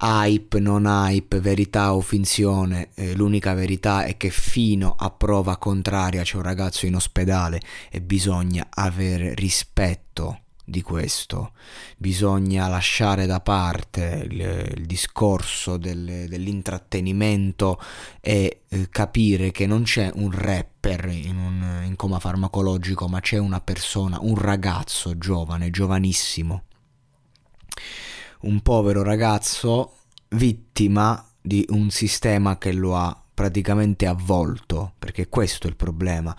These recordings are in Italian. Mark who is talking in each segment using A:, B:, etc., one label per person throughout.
A: Hype, non hype, verità o finzione, eh, l'unica verità è che fino a prova contraria c'è un ragazzo in ospedale e bisogna avere rispetto di questo. Bisogna lasciare da parte il, il discorso del, dell'intrattenimento e eh, capire che non c'è un rapper in, un, in coma farmacologico, ma c'è una persona, un ragazzo giovane, giovanissimo. Un povero ragazzo vittima di un sistema che lo ha praticamente avvolto, perché questo è il problema.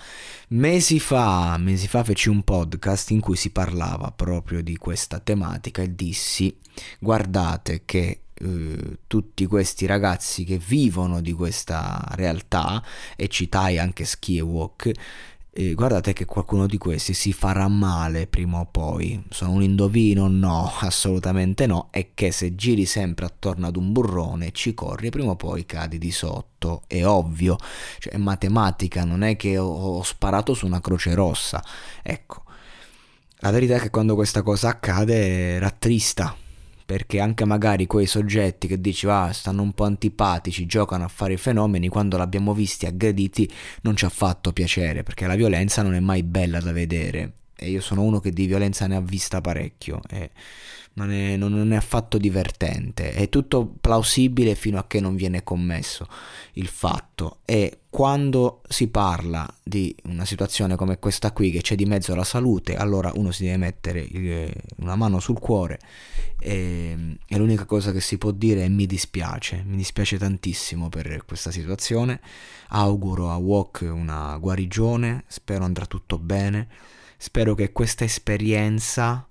A: Mesi fa, mesi fa feci un podcast in cui si parlava proprio di questa tematica e dissi guardate che eh, tutti questi ragazzi che vivono di questa realtà e citai anche Ski e Walk e guardate che qualcuno di questi si farà male prima o poi. Sono un indovino? No, assolutamente no. E che se giri sempre attorno ad un burrone ci corri, prima o poi cadi di sotto. È ovvio, cioè è matematica, non è che ho, ho sparato su una croce rossa. Ecco, la verità è che quando questa cosa accade rattrista perché anche magari quei soggetti che dici ah, stanno un po' antipatici, giocano a fare i fenomeni, quando l'abbiamo visti aggrediti non ci ha fatto piacere, perché la violenza non è mai bella da vedere e io sono uno che di violenza ne ha vista parecchio e non è, non è, affatto divertente, è tutto plausibile fino a che non viene commesso il fatto. E quando si parla di una situazione come questa qui che c'è di mezzo la salute, allora uno si deve mettere una mano sul cuore e, e l'unica cosa che si può dire è mi dispiace, mi dispiace tantissimo per questa situazione, auguro a Walk una guarigione, spero andrà tutto bene, spero che questa esperienza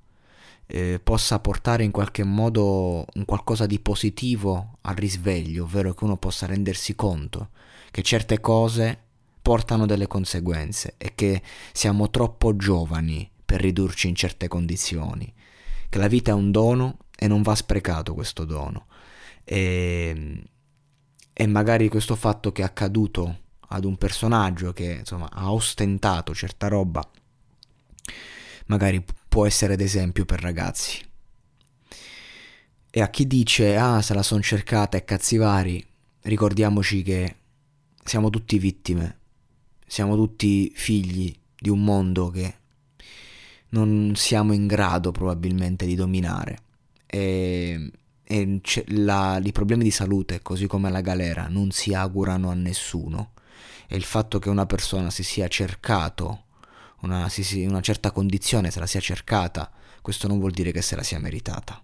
A: eh, possa portare in qualche modo un qualcosa di positivo al risveglio, ovvero che uno possa rendersi conto che certe cose portano delle conseguenze e che siamo troppo giovani per ridurci in certe condizioni, che la vita è un dono e non va sprecato questo dono. E, e magari questo fatto che è accaduto ad un personaggio che insomma ha ostentato certa roba magari può essere d'esempio per ragazzi. E a chi dice, ah, se la son cercata e cazzi vari, ricordiamoci che siamo tutti vittime, siamo tutti figli di un mondo che non siamo in grado probabilmente di dominare. E, e la, i problemi di salute, così come la galera, non si augurano a nessuno. E il fatto che una persona si sia cercato una, sì, una certa condizione, se la sia cercata, questo non vuol dire che se la sia meritata.